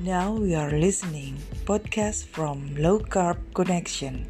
Now we are listening podcast from Low Carb Connection.